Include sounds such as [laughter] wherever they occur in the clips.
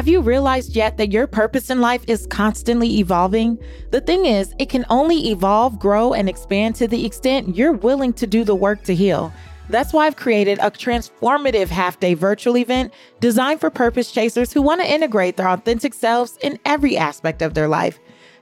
Have you realized yet that your purpose in life is constantly evolving? The thing is, it can only evolve, grow, and expand to the extent you're willing to do the work to heal. That's why I've created a transformative half day virtual event designed for purpose chasers who want to integrate their authentic selves in every aspect of their life.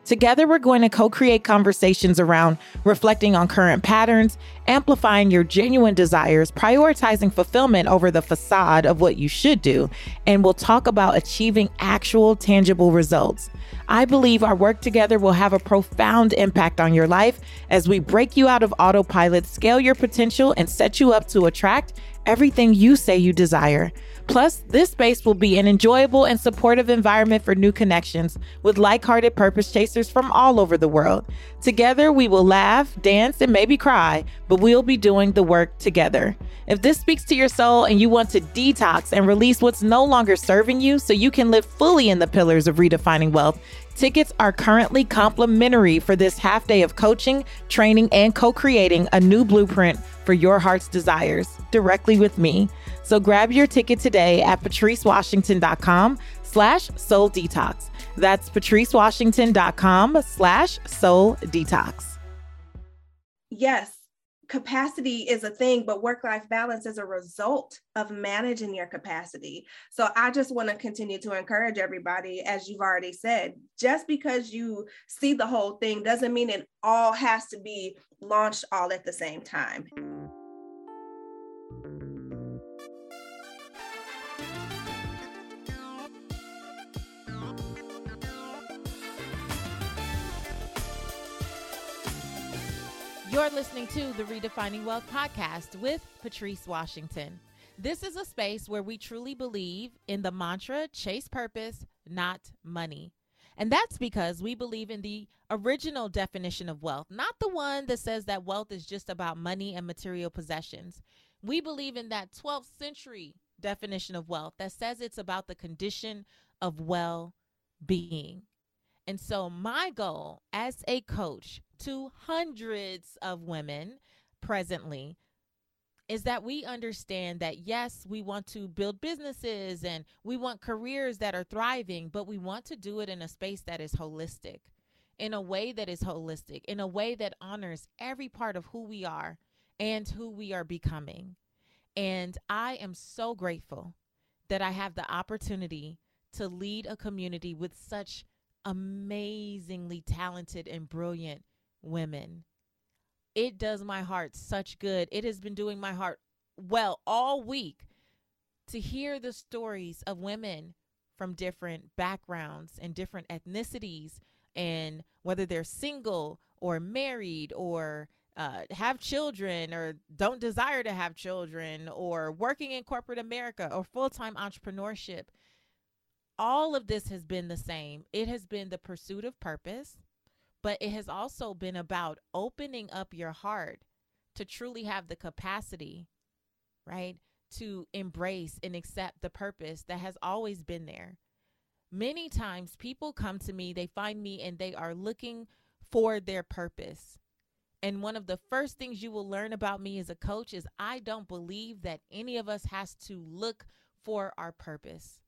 Together, we're going to co create conversations around reflecting on current patterns, amplifying your genuine desires, prioritizing fulfillment over the facade of what you should do, and we'll talk about achieving actual tangible results. I believe our work together will have a profound impact on your life as we break you out of autopilot, scale your potential, and set you up to attract everything you say you desire. Plus, this space will be an enjoyable and supportive environment for new connections with like hearted purpose chasers from all over the world. Together, we will laugh, dance, and maybe cry, but we'll be doing the work together. If this speaks to your soul and you want to detox and release what's no longer serving you so you can live fully in the pillars of redefining wealth, Tickets are currently complimentary for this half day of coaching, training, and co creating a new blueprint for your heart's desires directly with me. So grab your ticket today at patricewashington.com slash soul detox. That's patricewashington.com slash soul detox. Yes, capacity is a thing, but work life balance is a result of managing your capacity. So I just want to continue to encourage everybody, as you've already said, just because you see the whole thing doesn't mean it all has to be launched all at the same time. You're listening to the Redefining Wealth podcast with Patrice Washington. This is a space where we truly believe in the mantra chase purpose, not money. And that's because we believe in the original definition of wealth, not the one that says that wealth is just about money and material possessions. We believe in that 12th century definition of wealth that says it's about the condition of well being. And so, my goal as a coach to hundreds of women presently is that we understand that yes, we want to build businesses and we want careers that are thriving, but we want to do it in a space that is holistic, in a way that is holistic, in a way that honors every part of who we are and who we are becoming. And I am so grateful that I have the opportunity to lead a community with such amazingly talented and brilliant women. It does my heart such good. It has been doing my heart well all week to hear the stories of women from different backgrounds and different ethnicities, and whether they're single or married or uh, have children or don't desire to have children or working in corporate America or full time entrepreneurship all of this has been the same. It has been the pursuit of purpose, but it has also been about opening up your heart to truly have the capacity, right, to embrace and accept the purpose that has always been there. Many times people come to me, they find me, and they are looking for their purpose. And one of the first things you will learn about me as a coach is I don't believe that any of us has to look for our purpose.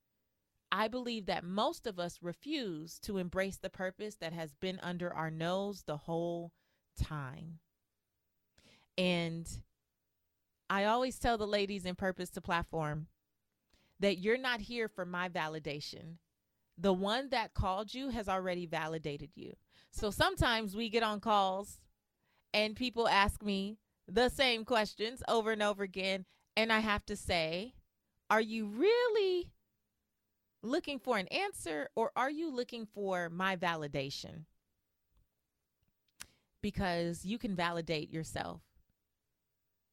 I believe that most of us refuse to embrace the purpose that has been under our nose the whole time. And I always tell the ladies in Purpose to Platform that you're not here for my validation. The one that called you has already validated you. So sometimes we get on calls and people ask me the same questions over and over again. And I have to say, are you really looking for an answer or are you looking for my validation? Because you can validate yourself.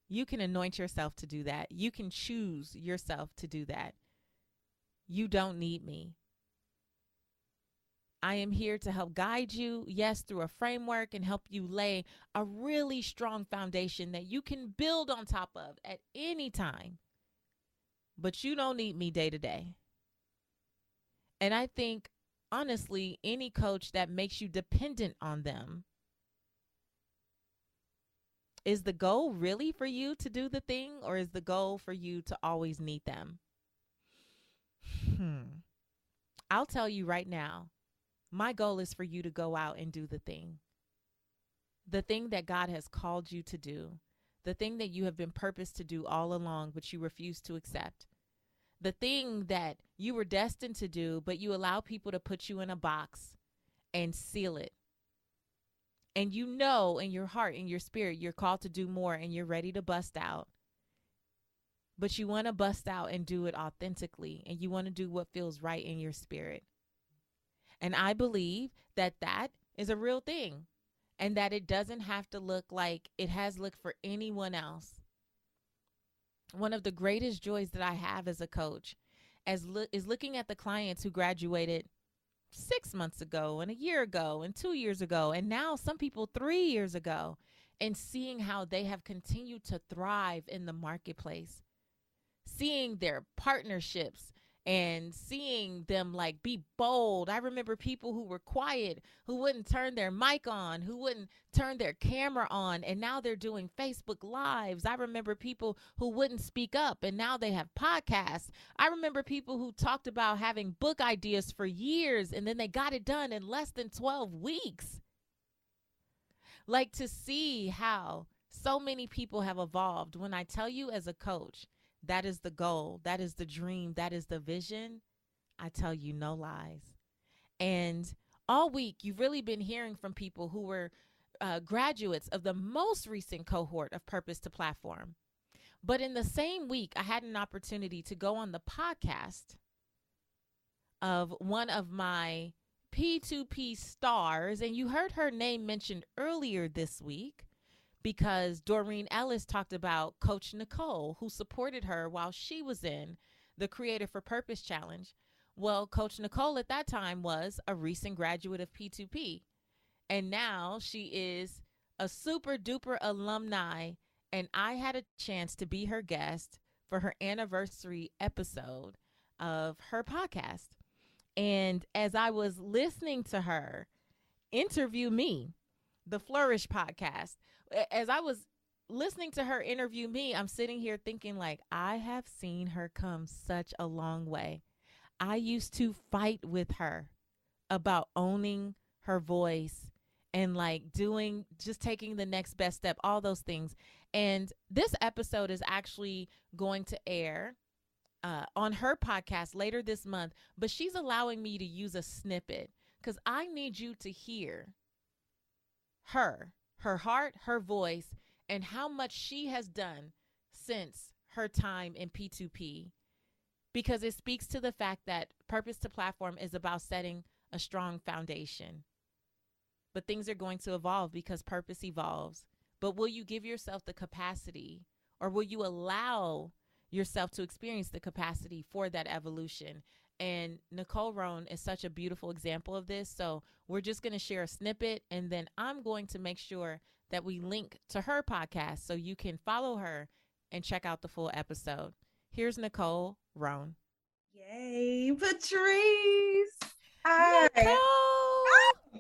You can anoint yourself to do that. You can choose yourself to do that. You don't need me. I am here to help guide you, yes, through a framework and help you lay a really strong foundation that you can build on top of at any time. But you don't need me day to day. And I think, honestly, any coach that makes you dependent on them is the goal really for you to do the thing, or is the goal for you to always need them? Hmm. I'll tell you right now, my goal is for you to go out and do the thing. The thing that God has called you to do, the thing that you have been purposed to do all along, but you refuse to accept. The thing that you were destined to do, but you allow people to put you in a box and seal it. And you know in your heart, in your spirit, you're called to do more and you're ready to bust out but you want to bust out and do it authentically and you want to do what feels right in your spirit. And I believe that that is a real thing and that it doesn't have to look like it has looked for anyone else. One of the greatest joys that I have as a coach as lo- is looking at the clients who graduated 6 months ago and a year ago and 2 years ago and now some people 3 years ago and seeing how they have continued to thrive in the marketplace seeing their partnerships and seeing them like be bold. I remember people who were quiet, who wouldn't turn their mic on, who wouldn't turn their camera on, and now they're doing Facebook Lives. I remember people who wouldn't speak up, and now they have podcasts. I remember people who talked about having book ideas for years, and then they got it done in less than 12 weeks. Like to see how so many people have evolved. When I tell you as a coach, that is the goal. That is the dream. That is the vision. I tell you no lies. And all week, you've really been hearing from people who were uh, graduates of the most recent cohort of Purpose to Platform. But in the same week, I had an opportunity to go on the podcast of one of my P2P stars, and you heard her name mentioned earlier this week because Doreen Ellis talked about Coach Nicole, who supported her while she was in the Creator for Purpose Challenge. Well, Coach Nicole at that time was a recent graduate of P2P, and now she is a super duper alumni. And I had a chance to be her guest for her anniversary episode of her podcast. And as I was listening to her interview me, the Flourish podcast, as I was listening to her interview me, I'm sitting here thinking like I have seen her come such a long way. I used to fight with her about owning her voice and like doing just taking the next best step, all those things. And this episode is actually going to air uh, on her podcast later this month, but she's allowing me to use a snippet because I need you to hear her her heart, her voice, and how much she has done since her time in P2P because it speaks to the fact that Purpose to Platform is about setting a strong foundation. But things are going to evolve because purpose evolves. But will you give yourself the capacity or will you allow yourself to experience the capacity for that evolution? And Nicole Rhone is such a beautiful example of this. So we're just going to share a snippet and then I'm going to make sure that we link to her podcast so you can follow her and check out the full episode. Here's Nicole Rhone. Yay, Patrice. Hi. Ah!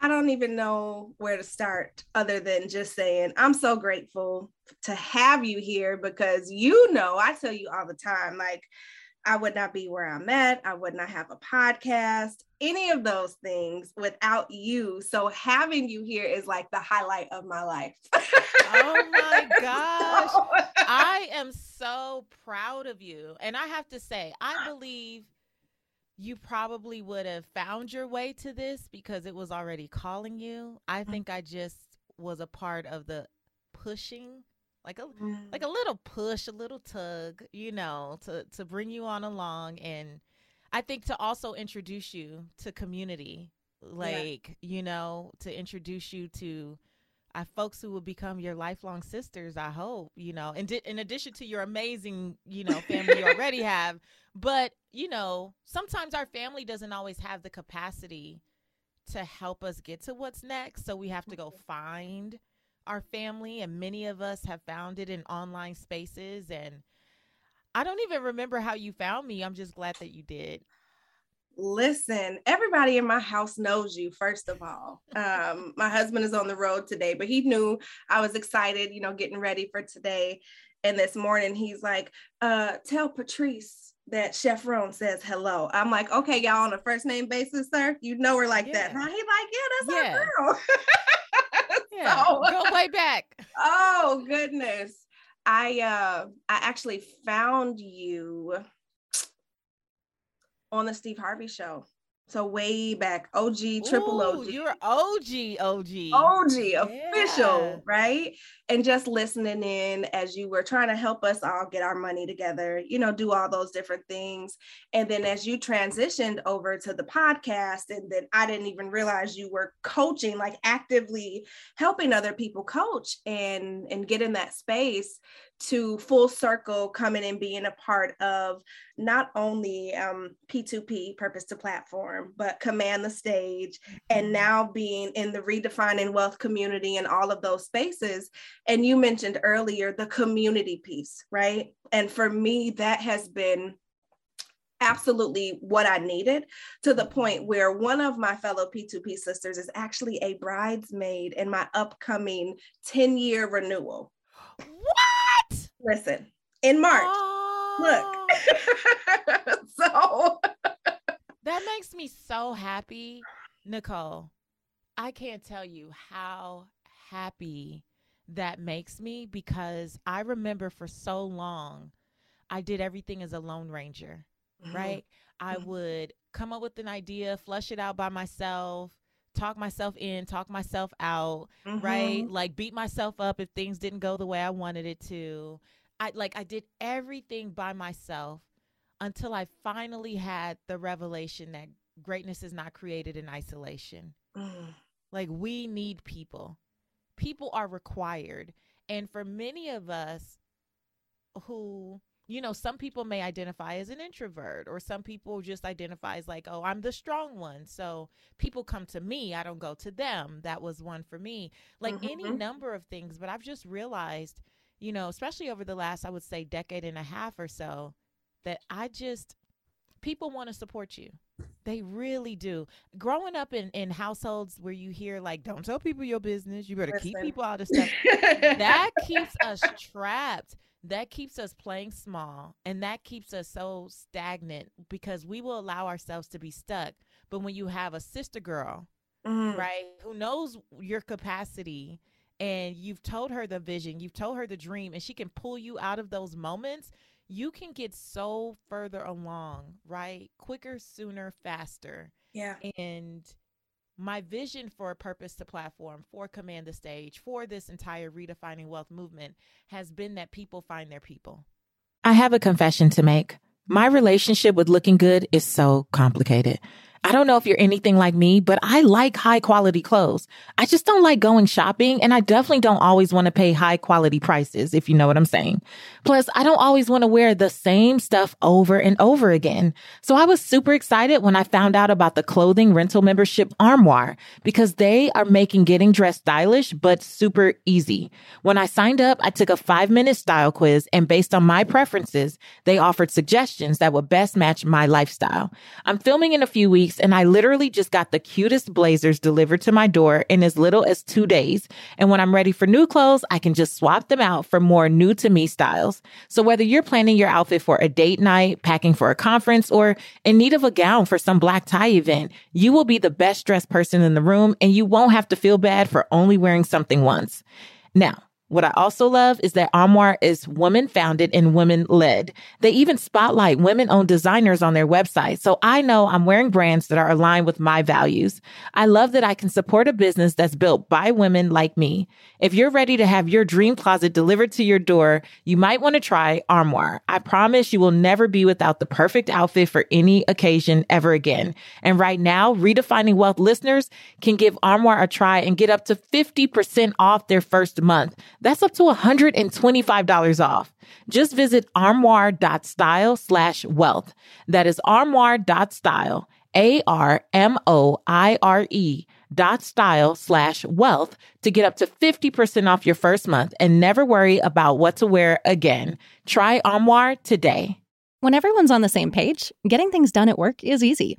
I don't even know where to start other than just saying I'm so grateful to have you here because you know, I tell you all the time, like I would not be where I'm at. I would not have a podcast, any of those things without you. So having you here is like the highlight of my life. oh my [laughs] gosh. So... I am so proud of you. And I have to say, I believe you probably would have found your way to this because it was already calling you. I mm. think I just was a part of the pushing like a mm. like a little push, a little tug, you know, to to bring you on along and I think to also introduce you to community, like, yeah. you know, to introduce you to uh, folks who will become your lifelong sisters, I hope, you know, and di- in addition to your amazing, you know, family you already [laughs] have. But, you know, sometimes our family doesn't always have the capacity to help us get to what's next. So we have to go find our family, and many of us have found it in online spaces. And I don't even remember how you found me. I'm just glad that you did. Listen, everybody in my house knows you, first of all. Um, [laughs] my husband is on the road today, but he knew I was excited, you know, getting ready for today. And this morning, he's like, uh, Tell Patrice that Chef Ron says hello. I'm like, okay, y'all on a first name basis, sir. You know her like yeah. that. He like, yeah, that's yeah. our girl. [laughs] yeah, so, go way back. [laughs] Oh goodness. I uh I actually found you on the Steve Harvey show. So way back, OG, triple Ooh, OG. You're OG, OG. OG, yeah. official, right? And just listening in as you were trying to help us all get our money together, you know, do all those different things. And then as you transitioned over to the podcast, and then I didn't even realize you were coaching, like actively helping other people coach and and get in that space to full circle coming and being a part of not only um, P2P, purpose to platform, but command the stage, and mm-hmm. now being in the redefining wealth community and all of those spaces. And you mentioned earlier the community piece, right? And for me, that has been absolutely what I needed to the point where one of my fellow P2P sisters is actually a bridesmaid in my upcoming 10 year renewal. [gasps] [gasps] Listen, in March. Oh. Look. [laughs] so that makes me so happy, Nicole. I can't tell you how happy that makes me because I remember for so long I did everything as a lone ranger, mm-hmm. right? I mm-hmm. would come up with an idea, flush it out by myself, talk myself in, talk myself out, mm-hmm. right? Like beat myself up if things didn't go the way I wanted it to. I like I did everything by myself until I finally had the revelation that greatness is not created in isolation. Mm. Like we need people. People are required. And for many of us who you know, some people may identify as an introvert, or some people just identify as like, oh, I'm the strong one. So people come to me, I don't go to them. That was one for me. Like mm-hmm. any number of things. But I've just realized, you know, especially over the last, I would say, decade and a half or so, that I just, people want to support you. They really do. Growing up in, in households where you hear like, "Don't tell people your business. You better Listen. keep people out of stuff." [laughs] that keeps us trapped that keeps us playing small and that keeps us so stagnant because we will allow ourselves to be stuck. But when you have a sister girl, mm. right, who knows your capacity and you've told her the vision, you've told her the dream, and she can pull you out of those moments, you can get so further along, right? Quicker, sooner, faster. Yeah. And my vision for a purpose to platform for command the stage for this entire redefining wealth movement has been that people find their people i have a confession to make my relationship with looking good is so complicated I don't know if you're anything like me, but I like high quality clothes. I just don't like going shopping and I definitely don't always want to pay high quality prices, if you know what I'm saying. Plus, I don't always want to wear the same stuff over and over again. So I was super excited when I found out about the clothing rental membership Armoire because they are making getting dressed stylish, but super easy. When I signed up, I took a five minute style quiz and based on my preferences, they offered suggestions that would best match my lifestyle. I'm filming in a few weeks and I literally just got the cutest blazers delivered to my door in as little as two days. And when I'm ready for new clothes, I can just swap them out for more new to me styles. So whether you're planning your outfit for a date night, packing for a conference, or in need of a gown for some black tie event, you will be the best dressed person in the room and you won't have to feel bad for only wearing something once. Now, what I also love is that Armoire is woman founded and women led. They even spotlight women owned designers on their website. So I know I'm wearing brands that are aligned with my values. I love that I can support a business that's built by women like me. If you're ready to have your dream closet delivered to your door, you might want to try Armoire. I promise you will never be without the perfect outfit for any occasion ever again. And right now, Redefining Wealth listeners can give Armoire a try and get up to 50% off their first month. That's up to $125 off. Just visit armoire.style slash wealth. That is armoire.style, A-R-M-O-I-R-E dot style slash wealth to get up to 50% off your first month and never worry about what to wear again. Try Armoire today. When everyone's on the same page, getting things done at work is easy.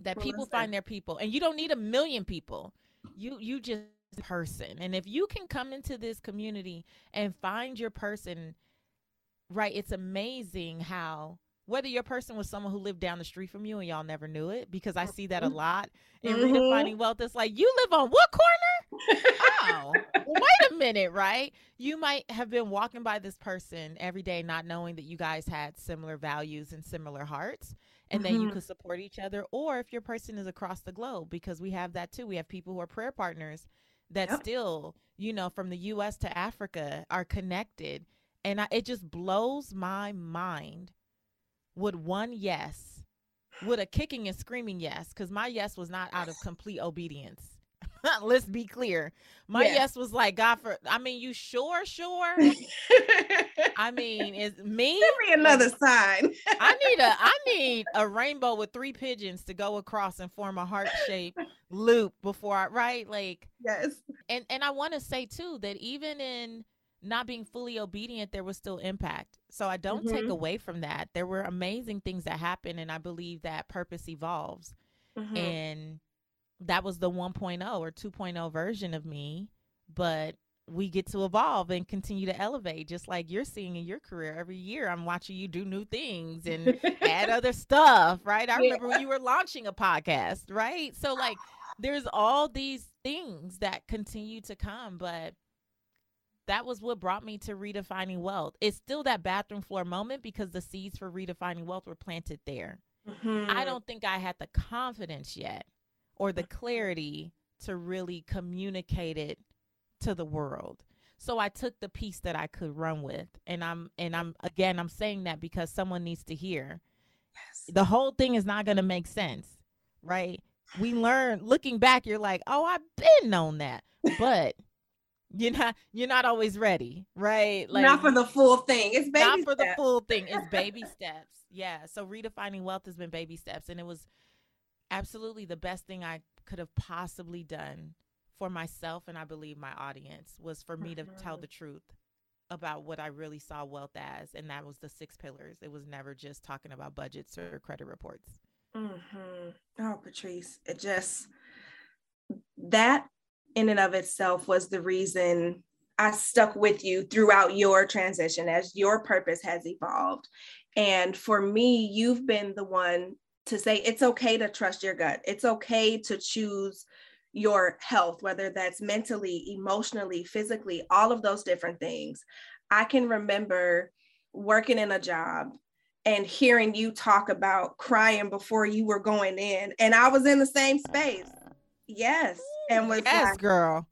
That people find their people, and you don't need a million people. You you just person, and if you can come into this community and find your person, right? It's amazing how whether your person was someone who lived down the street from you and y'all never knew it because i see that a Mm-hmm. lot in Mhm. redefining wealth it's like you live on what corner oh [laughs] wait a minute right you might have been walking by this person every day not knowing that you guys had similar values and similar hearts and then you Mhm. could support each other or if your person is across the globe because we have that too we have people who are prayer partners that Yep. still you know from the us to africa are connected and I, it just blows my mind would one yes would a kicking and screaming yes because my yes was not out of complete obedience [laughs] let's be clear my Yes. yes was like god for i mean you sure sure [laughs] i mean is me Give me another sign. i need a i need a rainbow with three pigeons to go across and form a heart shaped loop before i right like yes. and and I want to say too that even in not being fully obedient, there was still impact. So I don't take Mhm. away from that. There were amazing things that happened, and I believe that purpose evolves. Mhm. And that was the 1.0 or 2.0 version of me, but we get to evolve and continue to elevate, just like you're seeing in your career. Every year, I'm watching you do new things and add [laughs] other stuff, right? I Yeah. remember when you were launching a podcast, right? So like there's all these things that continue to come, but that was what brought me to redefining wealth. It's still that bathroom floor moment because the seeds for redefining wealth were planted there. I Mhm. don't think I had the confidence yet or the mm-hmm. clarity to really communicate it to the world. So I took the piece that I could run with. And I'm and I'm again I'm saying that because someone needs to hear. Yes. The whole thing is not going to make sense, right? We learn looking back you're like, "Oh, I've been on that." But you're not you're not always ready, right? Like not for the full thing. It's baby not for the full thing. It's [laughs] baby steps. Yeah. So redefining wealth has been baby steps, and it was absolutely the best thing I could have possibly done for myself, and I believe my audience was for me to tell Mhm. the truth about what I really saw wealth as, and that was the six pillars. It was never just talking about budgets or credit reports. Mhm. Oh, Patrice, it just that in and of itself was the reason I stuck with you throughout your transition as your purpose has evolved. And for me, you've been the one to say it's okay to trust your gut. It's okay to choose your health, whether that's mentally, emotionally, physically, all of those different things. I can remember working in a job and hearing you talk about crying before you were going in. And I was in the same space. Yes. And was yes, like, girl.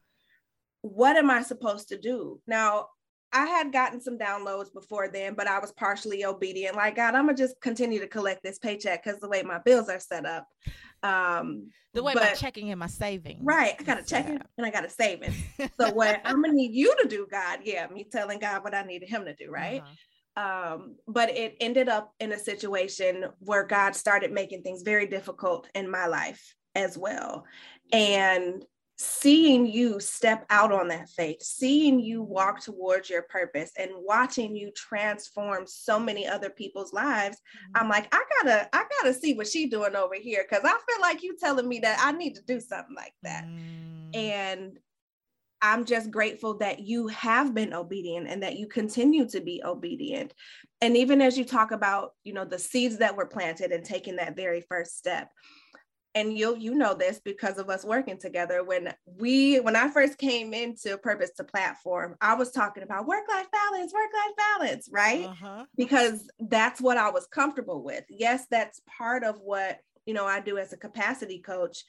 what am I supposed to do? Now, I had gotten some downloads before then, but I was partially obedient. Like, God, I'm gonna just continue to collect this paycheck because the way my bills are set up. Um, The way my but- checking and my savings. right, I got a checking and I got a savings. [laughs] So what I'm gonna need you to do, God, yeah, me telling God what I needed him to do, right? Uh-huh. um, but it ended up in a situation where God started making things very difficult in my life as well. And seeing you step out on that faith, seeing you walk towards your purpose, and watching you transform so many other people's lives, I'm like, I gotta, I gotta see what she's doing over here because I feel like you telling me that I need to do something like that. Mm. And I'm just grateful that you have been obedient and that you continue to be obedient. And even as you talk about, you know, the seeds that were planted and taking that very first step. And you you know this because of us working together. When we when I first came into Purpose to Platform, I was talking about work-life balance, work-life balance, right? Uh-huh. because that's what I was comfortable with. Yes, that's part of what you know I do as a capacity coach.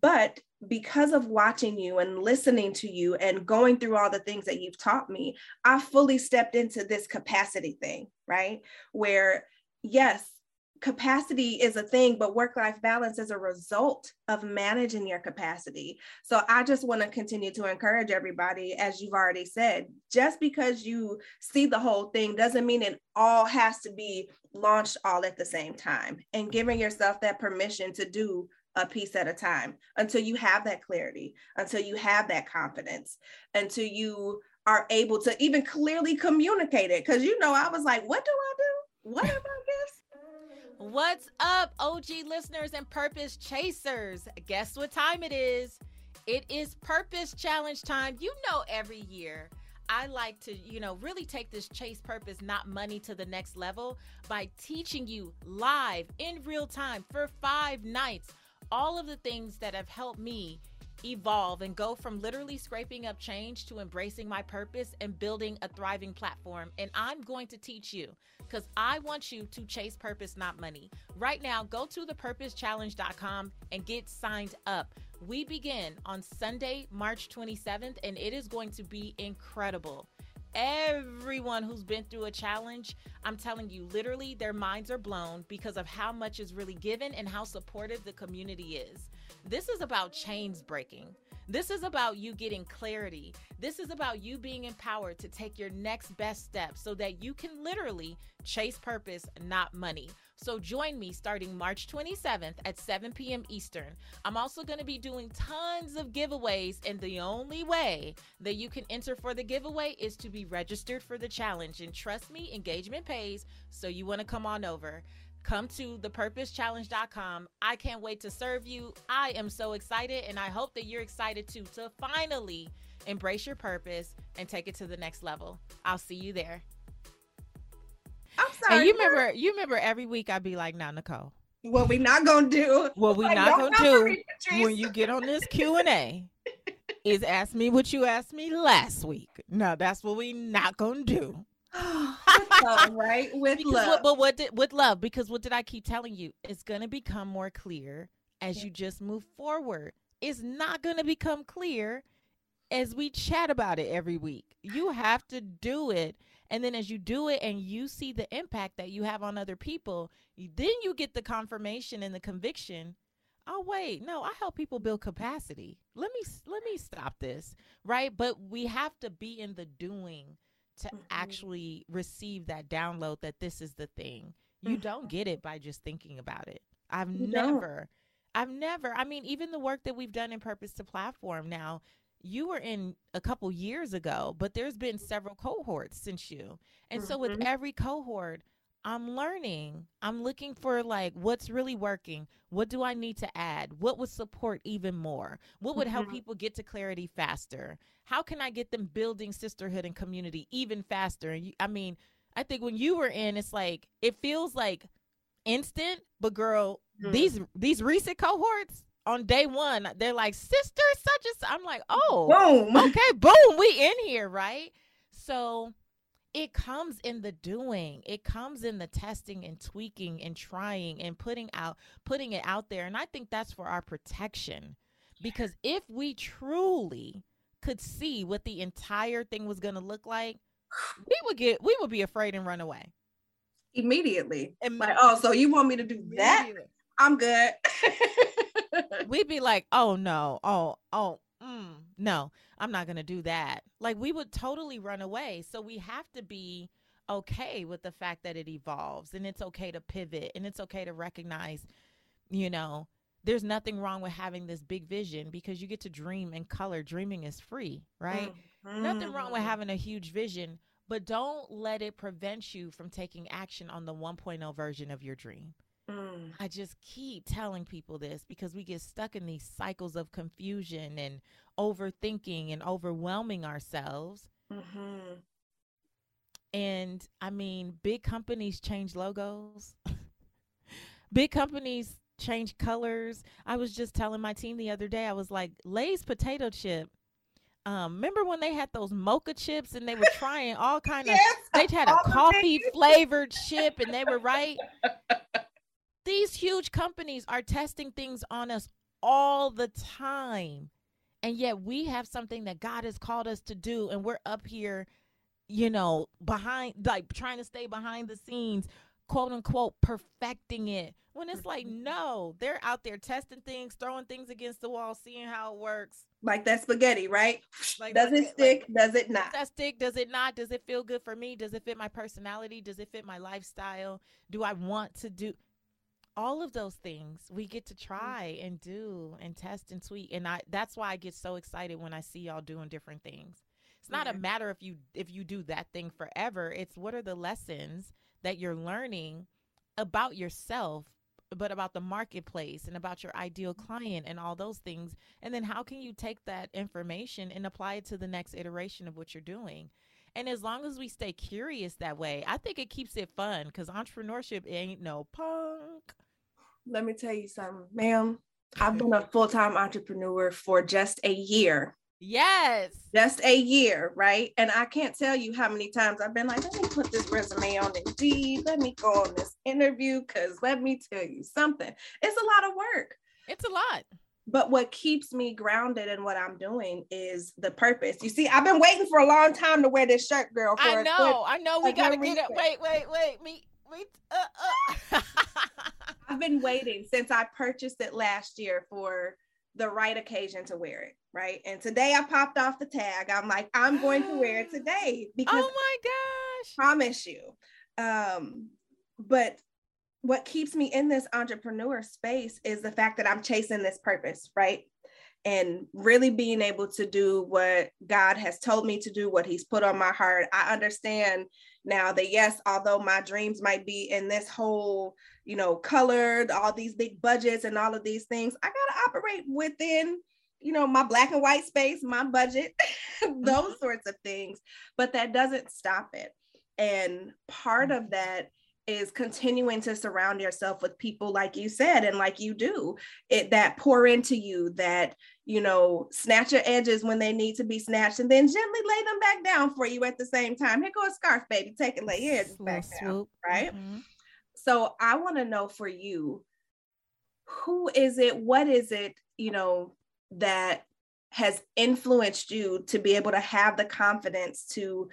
But because of watching you and listening to you and going through all the things that you've taught me, I fully stepped into this capacity thing, right? Where, yes, capacity is a thing, but work life balance is a result of managing your capacity. So I just want to continue to encourage everybody, as you've already said, just because you see the whole thing doesn't mean it all has to be launched all at the same time and giving yourself that permission to do a piece at a time until you have that clarity, until you have that confidence, until you are able to even clearly communicate it. Because you know, I was like, what do I do? What am I? What's up, OG listeners and purpose chasers? Guess what time it is? It is purpose challenge time. You know, every year I like to, you know, really take this chase purpose, not money to the next level by teaching you live in real time for five nights all of the things that have helped me evolve and go from literally scraping up change to embracing my purpose and building a thriving platform. And I'm going to teach you because I want you to chase purpose, not money. Right now, go to thepurposechallenge.com and get signed up. We begin on Sunday, March 27th, and it is going to be incredible everyone who's been through a challenge, I'm telling you, literally, their minds are blown because of how much is really given and how supportive the community is. This is about chains breaking. This is about you getting clarity. This is about you being empowered to take your next best step so that you can literally chase purpose, not money. So join me starting March 27th at 7 p.m. Eastern. I'm also going to be doing tons of giveaways, and the only way that you can enter for the giveaway is to be registered for the challenge. And trust me, engagement pays, so you want to come on over. Come to thepurposechallenge.com. I can't wait to serve you. I am so excited, and I hope that you're excited too to finally embrace your purpose and take it to the next level. I'll see you there. I'm sorry. And you remember, you remember every week I'd be like, "Now, Nicole, what we not gonna do? what we Like, not gonna do when you get on this Q and A is ask me what you asked me last week. No, that's what we not gonna do. [sighs] With love, right? With Because love. what, but what did with love? Because what did I keep telling you? It's gonna become more clear as Yeah. you just move forward. It's not gonna become clear as we chat about it every week. You have to do it. And then as you do it and you see the impact that you have on other people, you- then you get the confirmation and the conviction. Oh wait, no, I help people build capacity. Let me let me stop this, right? But we have to be in the doing to Mhm. actually receive that download that this is the thing. You don't get it by just thinking about it. I've You don't. never I've never, I mean, even the work that we've done in Purpose to Platform now, you were in a couple years ago, but there's been several cohorts since you. And so with Mhm. every cohort, I'm learning. I'm looking for like what's really working. What do I need to add? What would support even more? What would help Mhm. people get to clarity faster? How can I get them building sisterhood and community even faster? And you, I mean, I think when you were in, it's like it feels like instant, but girl, Mhm. these these recent cohorts on day one, they're like sister such as I'm like, oh, Boom. [laughs] okay, boom, we in here, right? So it comes in the doing. It comes in the testing and tweaking and trying and putting out putting it out there. And I think that's for our protection. Because if we truly could see what the entire thing was going to look like, we would get we would be afraid and run away. Immediately. Imme- Like, oh, so you want me to do that? I'm good. [laughs] we'd be like, oh no, oh, oh, mm, no, I'm not gonna do that. Like we would totally run away. So we have to be okay with the fact that it evolves and it's okay to pivot and it's okay to recognize, you know, there's nothing wrong with having this big vision because you get to dream in color. Dreaming is free, right? Nothing wrong with Mhm. having a huge vision, but don't let it prevent you from taking action on the 1.0 version of your dream. Mm. I just keep telling people this because we get stuck in these cycles of confusion and overthinking and overwhelming ourselves. Mhm. And I mean, big companies change logos, [laughs] big companies change colors. I was just telling my team the other day, I was like, Lay's potato chip. Um, remember when they had those mocha chips and they were trying all [laughs] kind of Yes. they had a coffee flavored chip and they were right [laughs] These huge companies are testing things on us all the time. And yet we have something that God has called us to do, and we're up here, you know, behind, like trying to stay behind the scenes, quote unquote, perfecting it. When it's like, no, they're out there testing things, throwing things against the wall, seeing how it works. Like that spaghetti, right? Like, does it stick? does it not? Does that stick? Does it not? Does it feel good for me? Does it fit my personality? Does it fit my lifestyle? Do I want to do all of those things? We get to mm-hmm. try and do and test and tweak. And I that's why I get so excited when I see y'all doing different things. It's not a matter if you if you do that thing forever. It's what are the lessons that you're learning about yourself but about the marketplace and about your ideal mm-hmm. client and all those things. And then how can you take that information and apply it to the next iteration of what you're doing? And as long as we stay curious that way, I think it keeps it fun because entrepreneurship ain't no punk. Let me tell you something, ma'am. I've been a full time entrepreneur for just a year. Yes. just a year, right? And I can't tell you how many times I've been like, let me put this resume on Indeed. Let me go on this interview because let me tell you something. It's a lot of work. It's a lot. But what keeps me grounded in what I'm doing is the purpose. You see, I've been waiting for a long time to wear this shirt, girl. For I a good- know. I know. We got to get it. Wait, wait, wait. Me, me. Uh, uh. [laughs] I've been waiting since I purchased it last year for the right occasion to wear it, right? And today I popped off the tag. I'm like, I'm going to wear it [gasps] today because oh my gosh. promise you. Um, but what keeps me in this entrepreneur space is the fact that I'm chasing this purpose, right? And really being able to do what God has told me to do, what He's put on my heart. I understand now that, yes, although my dreams might be in this whole, you know, colored, all these big budgets and all of these things, I got to operate within, you know, my black and white space, my budget, [laughs] those mm-hmm. sorts of things. But that doesn't stop it. And part of mm-hmm. that is continuing to surround yourself with people like you said and like you do. It that pour into you that you know snatch your edges when they need to be snatched and then gently lay them back down for you at the same time. Here goes scarf baby. Take it lay your edges back down right? Mhm. so i want to know for you who is it what is it you know that has influenced you to be able to have the confidence to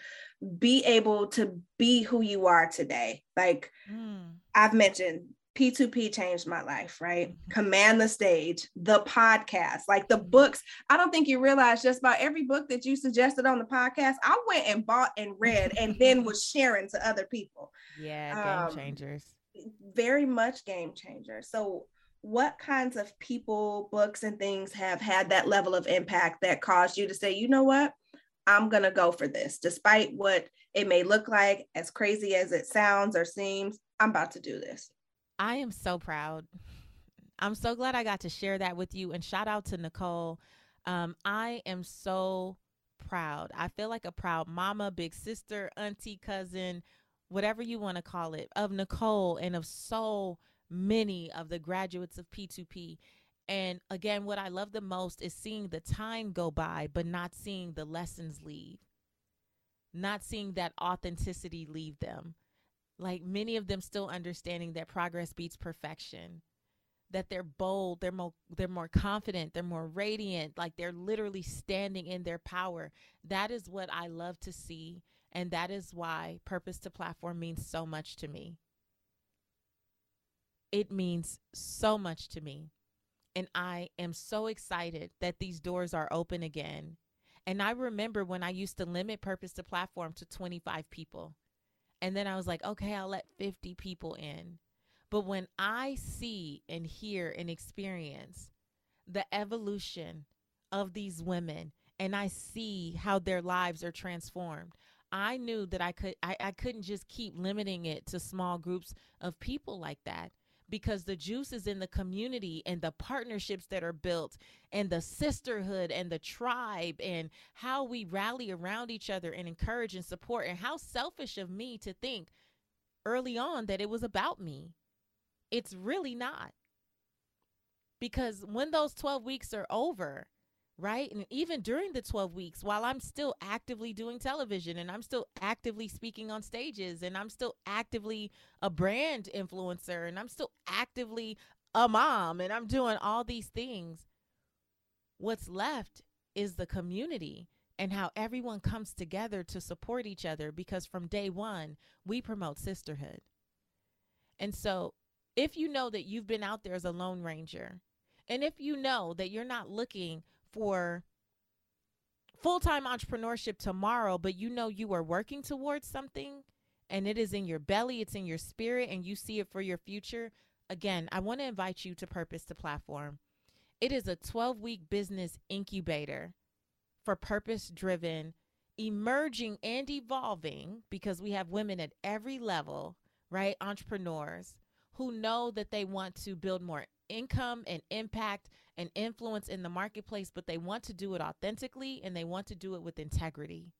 be able to be who you are today like Mm. i've mentioned p2p changed my life right Mhm. command the stage the podcast like the books i don't think you realize just about every book that you suggested on the podcast i went and bought and read and then was [laughs] sharing to other people Yeah, game Um, changers. very much game changer. So, what kinds of people, books, and things have had that level of impact that caused you to say, you know what, I'm going to go for this, despite what it may look like, as crazy as it sounds or seems, I'm about to do this. I am so proud. I'm so glad I got to share that with you. And shout out to Nicole. Um, I am so proud. I feel like a proud mama, big sister, auntie, cousin, whatever you want to call it, of Nicole and of so many of the graduates of P2P. And again, what I love the most is seeing the time go by, but not seeing the lessons leave, not seeing that authenticity leave them. Like many of them still understanding that progress beats perfection. That they're bold they're more they're more confident they're more radiant like they're literally standing in their power. That is what i love to see and that is why purpose to platform means so much to me. It means so much to me and i am so excited that these doors are open again. And i remember when i used to limit purpose to platform to 25 people. And then I was like, okay, I'll let 50 people in. But when I see and hear and experience the evolution of these women and I see how their lives are transformed, I knew that I could I, I couldn't just keep limiting it to small groups of people like that because the juice is in the community and the partnerships that are built and the sisterhood and the tribe and how we rally around each other and encourage and support and how selfish of me to think early on that it was about me. It's really not. Because when those 12 weeks are over, right? And even during the 12 weeks, while I'm still actively doing television and I'm still actively speaking on stages and I'm still actively a brand influencer and I'm still actively a mom and I'm doing all these things, what's left is the community and how everyone comes together to support each other because from day one, we promote sisterhood. And so, if you know that you've been out there as a lone ranger, and if you know that you're not looking for full time entrepreneurship tomorrow, but you know you are working towards something and it is in your belly, it's in your spirit, and you see it for your future, again, I want to invite you to Purpose to Platform. It is a 12 week business incubator for purpose driven, emerging and evolving because we have women at every level, right? Entrepreneurs who know that they want to build more income and impact and influence in the marketplace, but they want to do it authentically and they want to do it with integrity.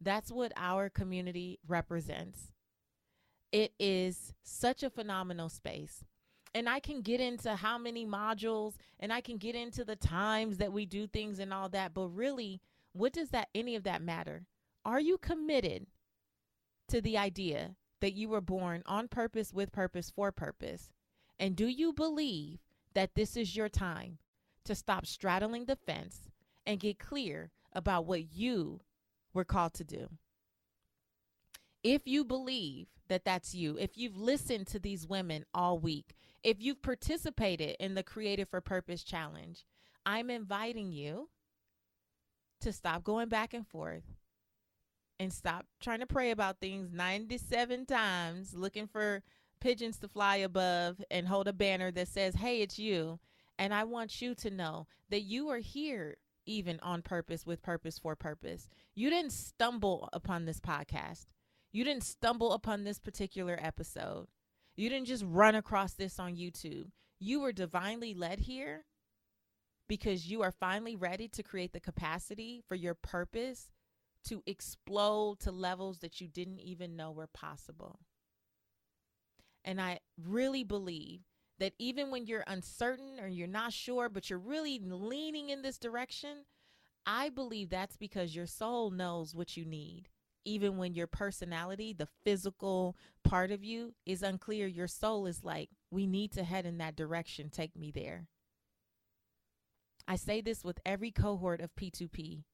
That's what our community represents. It is such a phenomenal space. And I can get into how many modules and I can get into the times that we do things and all that, but really, what does that any of that matter? Are you committed to the idea that you were born on purpose, with purpose, for purpose? And do you believe that this is your time to stop straddling the fence and get clear about what you were called to do? If you believe that that's you, if you've listened to these women all week, if you've participated in the Creative for Purpose Challenge, I'm inviting you to stop going back and forth and stop trying to pray about things 97 times looking for pigeons to fly above and hold a banner that says, Hey, it's you. And I want you to know that you are here even on purpose, with purpose, for purpose. You didn't stumble upon this podcast. You didn't stumble upon this particular episode. You didn't just run across this on YouTube. You were divinely led here because you are finally ready to create the capacity for your purpose to explode to levels that you didn't even know were possible. And I really believe that even when you're uncertain or you're not sure, but you're really leaning in this direction, I believe that's because your soul knows what you need. Even when your personality, the physical part of you, is unclear, your soul is like, we need to head in that direction. Take me there. I say this with every cohort of P2P.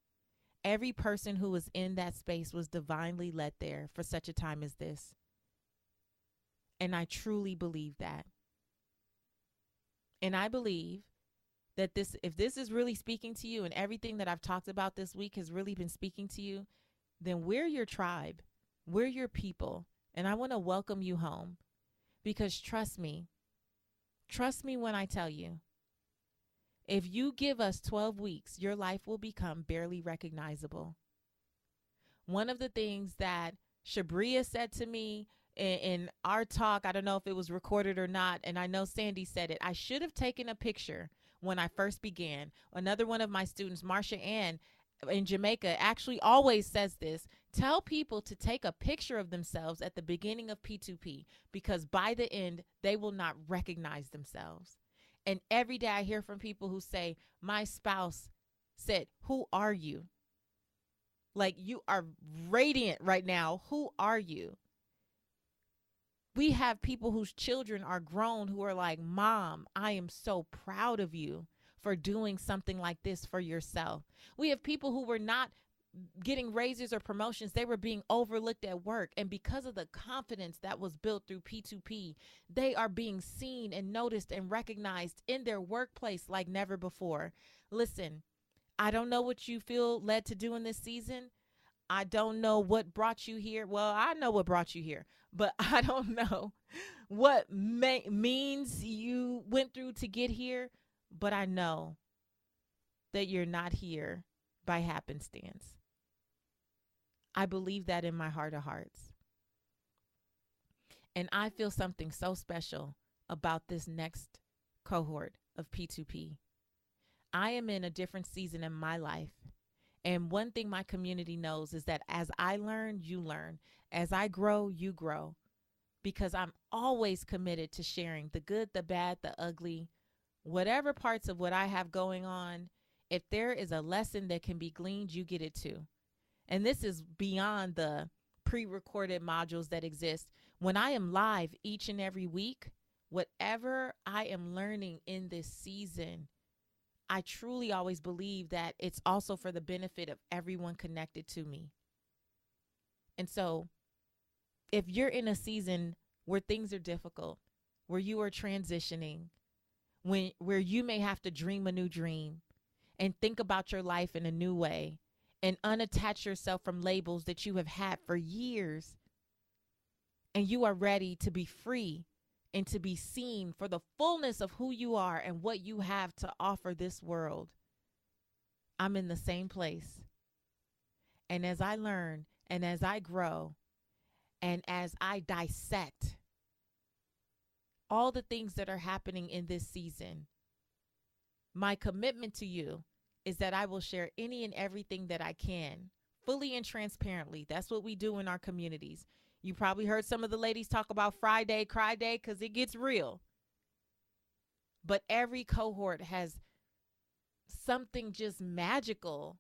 Every person who was in that space was divinely led there for such a time as this. And I truly believe that. And I believe that this if this is really speaking to you and everything that I've talked about this week has really been speaking to you, then we're your tribe. We're your people. And I want to welcome you home. Because trust me, trust me when I tell you, if you give us 12 weeks, your life will become barely recognizable. One of the things that Shabria said to me in, in, our talk. I don't know if it was recorded or not. And I know Sandy said it. I should have taken a picture when I first began. Another one of my students, Marsha Ann in Jamaica, actually always says this. Tell people to take a picture of themselves at the beginning of P2P because by the end, they will not recognize themselves. And every day I hear from people who say, My spouse said, Who are you? Like you are radiant right now. Who are you? We have people whose children are grown who are like, Mom, I am so proud of you for doing something like this for yourself. We have people who were not getting raises or promotions, they were being overlooked at work. And because of the confidence that was built through P2P, they are being seen and noticed and recognized in their workplace like never before. Listen, I don't know what you feel led to do in this season. I don't know what brought you here. Well, I know what brought you here, but [laughs] I don't know what may, means you went through to get here. But I know that you're not here by happenstance. I believe that in my heart of hearts. And I feel something so special about this next cohort of P2P. I am in a different season in my life and one thing my community knows is that as I learn, you learn. As I grow, you grow. Because I'm always committed to sharing the good, the bad, the ugly, whatever parts of what I have going on If there is a lesson that can be gleaned, you get it too. And this is beyond the pre recorded modules that exist. When I am live each and every week, whatever I am learning in this season, I truly always believe that it's also for the benefit of everyone connected to me. And so, if you're in a season where things are difficult, where you are transitioning, when where you may have to dream a new dream and think about your life in a new way and unattach yourself from labels that you have had for years and you are ready to be free and to be seen for the fullness of who you are and what you have to offer this world. I'm in the same place. And as I learn and as I grow and as I dissect all the things that are happening in this season, my commitment to you is that I will share any and everything that I can, fully and transparently. That's what we do in our communities. You probably heard some of the ladies talk about Friday, Cry Day, because it gets real. But every cohort has something just magical,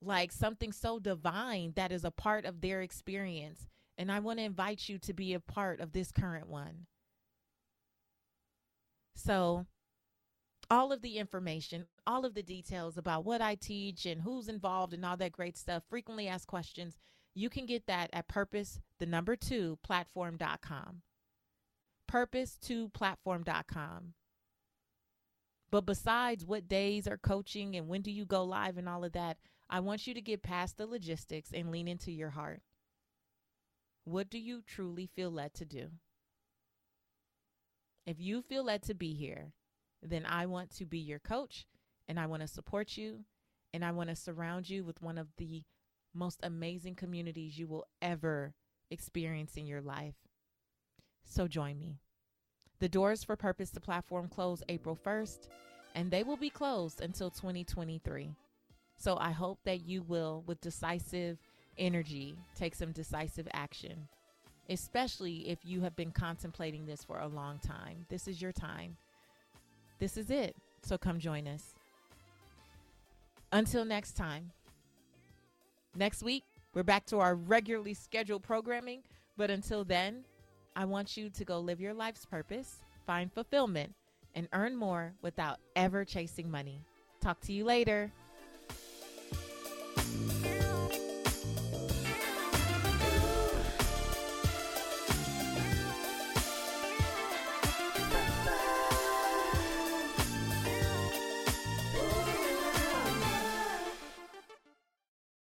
like something so divine that is a part of their experience. And I want to invite you to be a part of this current one. So, all of the information, all of the details about what I teach and who's involved and all that great stuff, frequently asked questions, you can get that at purpose, the number two, platform.com. Purpose2platform.com. But besides what days are coaching and when do you go live and all of that, I want you to get past the logistics and lean into your heart. What do you truly feel led to do? If you feel led to be here, then I want to be your coach and I want to support you and I want to surround you with one of the most amazing communities you will ever experience in your life. So join me. The doors for Purpose to Platform close April 1st, and they will be closed until 2023. So I hope that you will, with decisive energy, take some decisive action, especially if you have been contemplating this for a long time. This is your time. This is it. So come join us. Until next time. Next week, we're back to our regularly scheduled programming. But until then, I want you to go live your life's purpose, find fulfillment, and earn more without ever chasing money. Talk to you later.